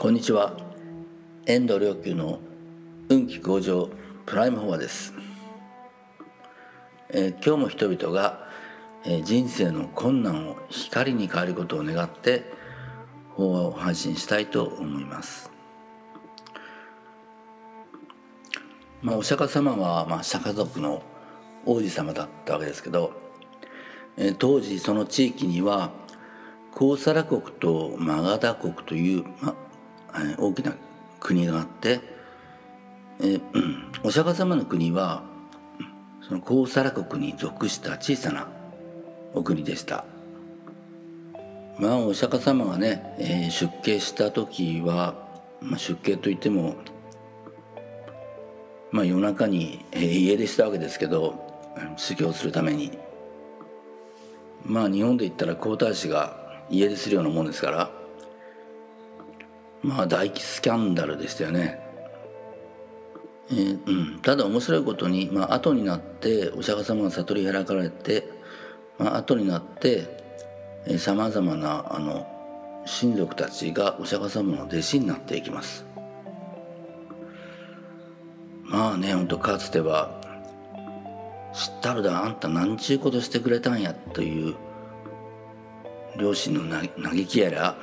こんにちは。遠藤良久の運気向上プライムフォアです、えー、今日も人々が、えー、人生の困難を光に変えることを願って法話を配信したいと思います。まあお釈迦様は、まあ、釈迦族の王子様だったわけですけど、えー、当時その地域にはコウサラ国とマガダ国という、まあ大きな国があって、えー、お釈迦様の国はそのコウサラ国に属した小さなお国でした。まあお釈迦様がね、えー、出家した時は、まあ、出家といってもまあ夜中に、えー、家出したわけですけど修行するために。まあ日本で言ったら皇太子が家出するようなもんですからまあ大スキャンダルでしたよね。えーうん、ただ面白いことに、まあ後になってお釈迦様が悟り開かれて、まあ後になってさまざまなあの親族たちがお釈迦様の弟子になっていきます。まあねほんとかつては「知ったるだあんた何ちゅうことしてくれたんや」という両親の嘆きやら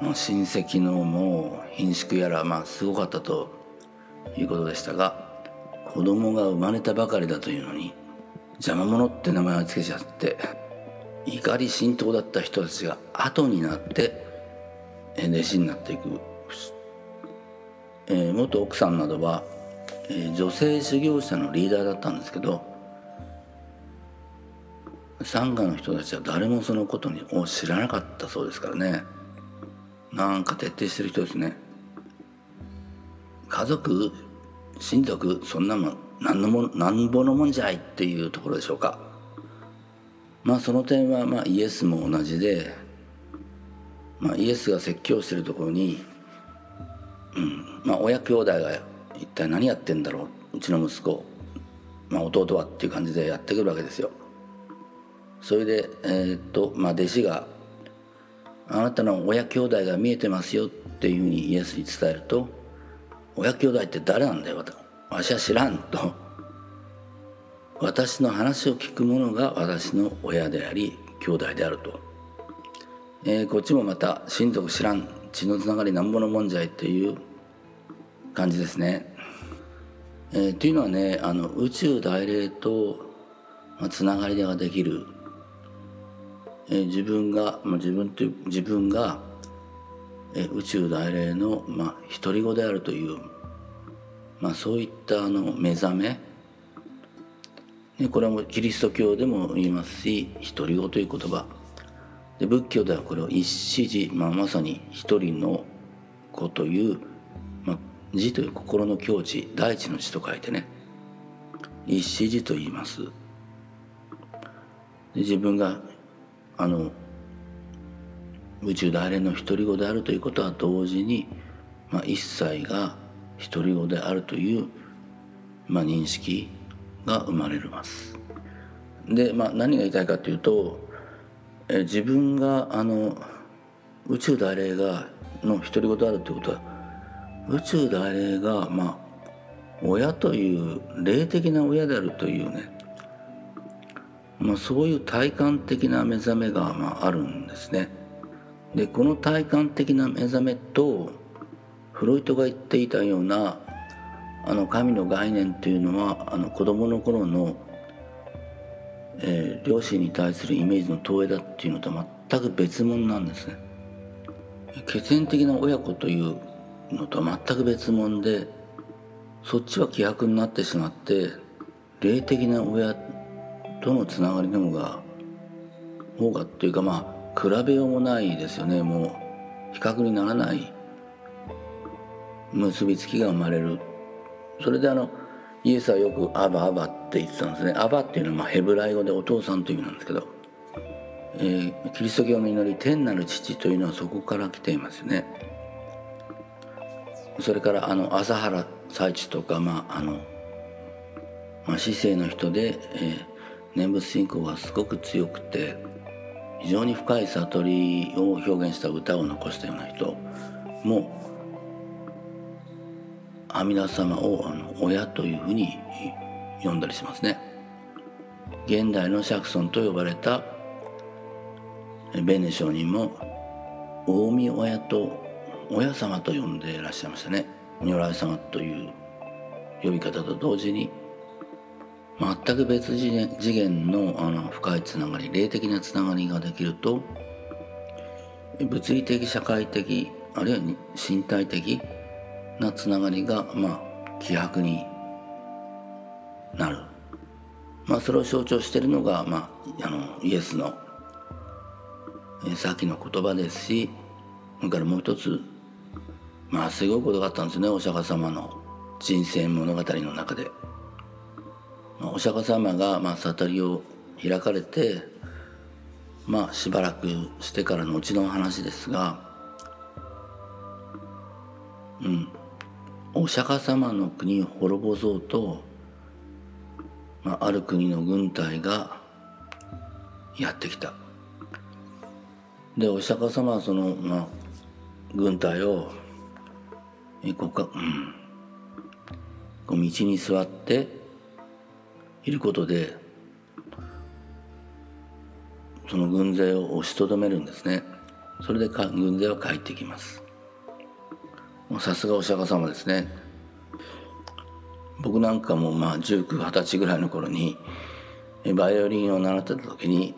親戚のもう貧縮やらまあすごかったということでしたが子供が生まれたばかりだというのに邪魔者って名前を付けちゃって怒り心頭だった人たちが後になって弟子になっていく、えー、元奥さんなどは、えー、女性修行者のリーダーだったんですけどサンガの人たちは誰もそのことを知らなかったそうですからね。なんか徹底してる人ですね。家族？親族？そんなもん？何のも何ぼのもんじゃいっていうところでしょうか。まあその点はまあイエスも同じで、まあ、イエスが説教してるところに、うんまあ、親兄弟が一体何やってんだろう？うちの息子、まあ、弟はっていう感じでやってくるわけですよ。それで、えー、っとまあ、弟子があなたの親兄弟が見えてますよっていうふうにイエスに伝えると親兄弟って誰なんだよわしは知らんと私の話を聞く者が私の親であり兄弟であると、えー、こっちもまた親族知らん。血のつながりなんぼのもんじゃいっていう感じですね。えー、というのはねあの宇宙大霊と、つながりができるえ自分が、まあ、自分という自分が、え宇宙大霊の、まあ、独り子であるという、まあ、そういったあの目覚め。ねこれもキリスト教でも言いますし独り子という言葉。で仏教ではこれを一子寺、まあ、まさに一人の子という、まあ、字という心の境地大地の地と書いてね。一子寺と言います。自分があの宇宙大連の独り子であるということは同時に、まあ、一切が独り子であるという、まあ、認識が生まれるます。で、まあ、何が言いたいかというとえ自分があの宇宙大霊がの独り子であるということは宇宙大霊がまあ親という霊的な親であるというねまあ、そういう体感的な目覚めがまああるんですね。でこの体感的な目覚めとフロイトが言っていたようなあの神の概念というのはあの子供の頃の、えー、両親に対するイメージの投影だっていうのと全く別物なんですね。血縁的な親子というのとは全く別物でそっちは希薄になってしまって霊的な親とのつながりの方が方がっていうかまあ比べようもないですよね。もう比較にならない。結びつきが生まれる。それであのイエスはよく「アバアバ」って言ってたんですね。アバっていうのはまあヘブライ語でお父さんという意味なんですけど、えー、キリスト教の祈り天なる父というのはそこから来ていますよね。それからあの朝原最地とかまああの、まあ、市政の人で、えー念仏信仰がすごく強くて非常に深い悟りを表現した歌を残したような人。も阿弥陀様をあの親というふうに呼んだりしますね。現代の釈尊と呼ばれたベネ上人も近江親と親様と呼んでいらっしゃいましたね。如来様という呼び方と同時に全く別次元次元のあの深いつながり霊的なつながりができると物理的社会的あるいは身体的なつながりがまあ希薄になる、まあ、それを象徴しているのが、まあ、あのイエスのさっきの言葉ですしそれからもう一つまあすごいことがあったんですよねお釈迦様の人生物語の中で。お釈迦様がまあ悟りを開かれてまあしばらくしてからの後の話ですがうんお釈迦様の国を滅ぼそうと、まあ、ある国の軍隊がやってきた。でお釈迦様はその、まあ、軍隊をこうか、うん、こう道に座っていることでその軍勢を押しとどめるんですね。それで軍勢は帰ってきます。さすがお釈迦様ですね。僕なんかもまあ1920歳ぐらいの頃にバイオリンを習ってた時に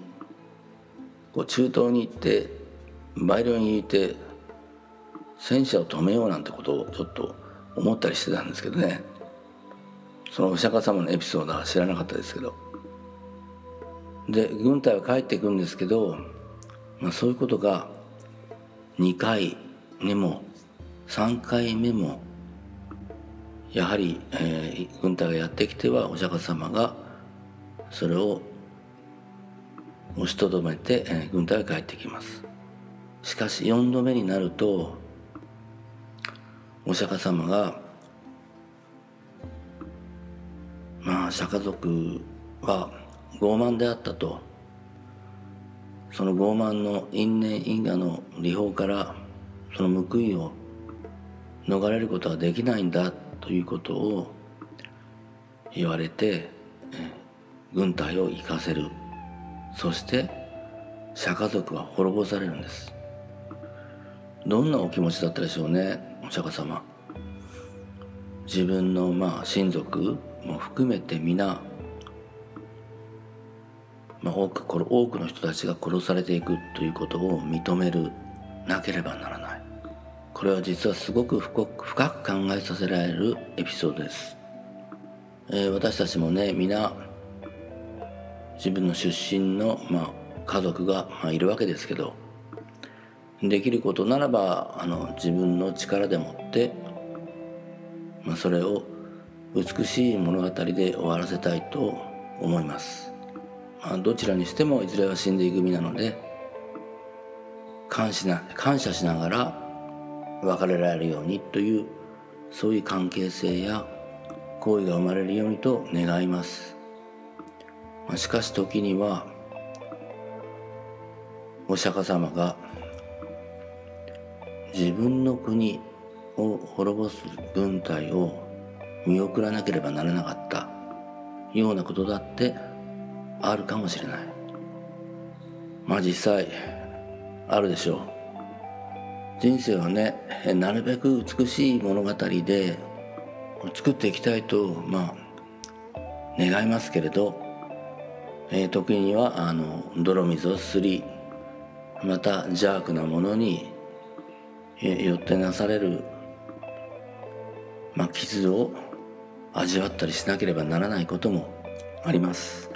こう中東に行ってバイオリンに行って戦車を止めようなんてことをちょっと思ったりしてたんですけどね。そのお釈迦様のエピソードは知らなかったですけど。で軍隊は帰っていくんですけど、まあ、そういうことが2回目も3回目もやはり、えー、軍隊がやってきてはお釈迦様がそれを押しとどめて、えー、軍隊は帰ってきます。しかし4度目になるとお釈迦様がまあ釈迦族は傲慢であったと。その傲慢の因縁因果の利法からその報いを逃れることはできないんだということを言われて軍隊を行かせる。そして釈迦族は滅ぼされるんです。どんなお気持ちだったでしょうねお釈迦様。自分のまあ親族も含めて皆、まあ、多く多くの人たちが殺されていくということを認めるなければならない。これは実はすごく深く考えさせられるエピソードです、えー、私たちもね皆自分の出身の、まあ、家族が、まあ、いるわけですけどできることならばあの自分の力でもって、まあ、それを美しい物語で終わらせたいと思います、まあ、どちらにしてもいずれは死んでいく身なので感謝な感謝しながら別れられるようにというそういう関係性や行為が生まれるようにと願います、まあ、しかし時にはお釈迦様が自分の国を滅ぼす軍隊を見送らなければならなかった。ようなことだってあるかもしれない。まあ実際あるでしょう。人生はねなるべく美しい物語で作っていきたいとまあ願いますけれど、えー、時にはあの泥水をすりまた邪悪なものによってなされる、まあ、傷を味わったりしなければならないこともあります、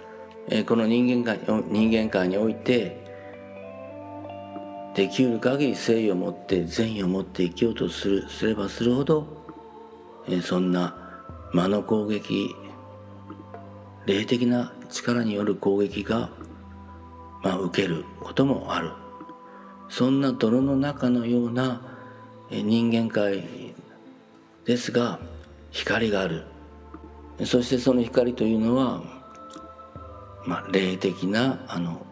えー、この人間界人間界においてできる限り誠意を持って善意を持って生きようとするすればするほど、えー、そんな魔の攻撃霊的な力による攻撃が、まあ、受けることもある。そんな泥の中のような人間界ですが光がある。そしてその光というのは、まあ、霊的なあの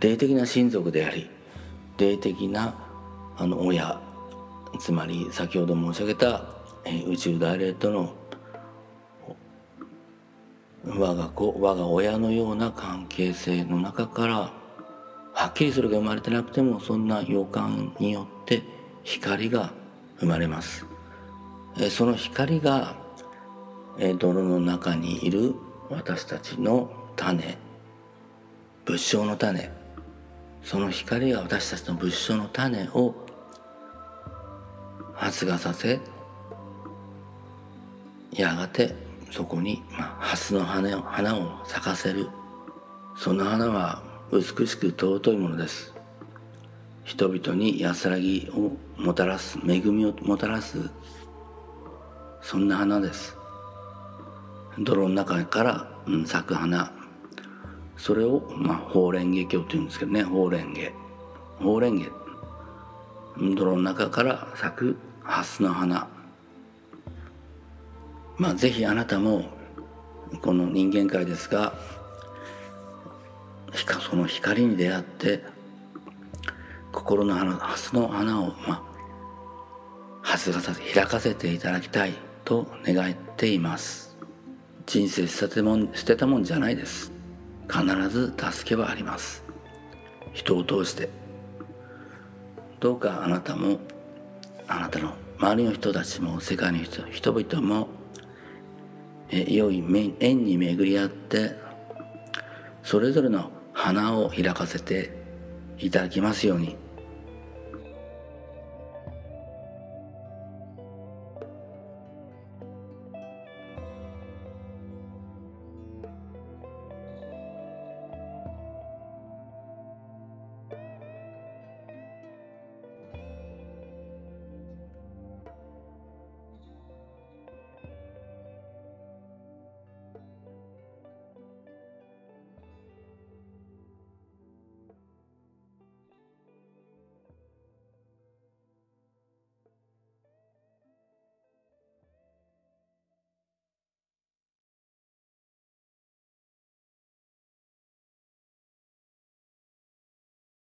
霊的な親族であり霊的なあの親つまり先ほど申し上げたえ宇宙大霊との我が子我が親のような関係性の中からはっきりそれが生まれてなくてもそんな予感によって光が生まれます。えその光が泥の中にいる私たちの種。仏性の種。その光が私たちの仏性の種を発芽させやがてそこに、まあ、蓮の花を花を咲かせる。その花は美しく尊いものです。人々に安らぎをもたらす恵みをもたらすそんな花です。泥の中から、咲く花。それを、まあ、法蓮華経っていうんですけどね。法蓮華。法蓮華。泥の中から咲く蓮の花。まあぜひあなたもこの人間界ですがその光に出会って心の花蓮の花をまあ発芽させ開かせていただきたいと願っています。人生捨てもん捨てたもんじゃないです。必ず助けはあります。人を通して。どうかあなたもあなたの周りの人たちも世界の人々もえ良い縁に巡り合ってそれぞれの花を開かせていただきますように。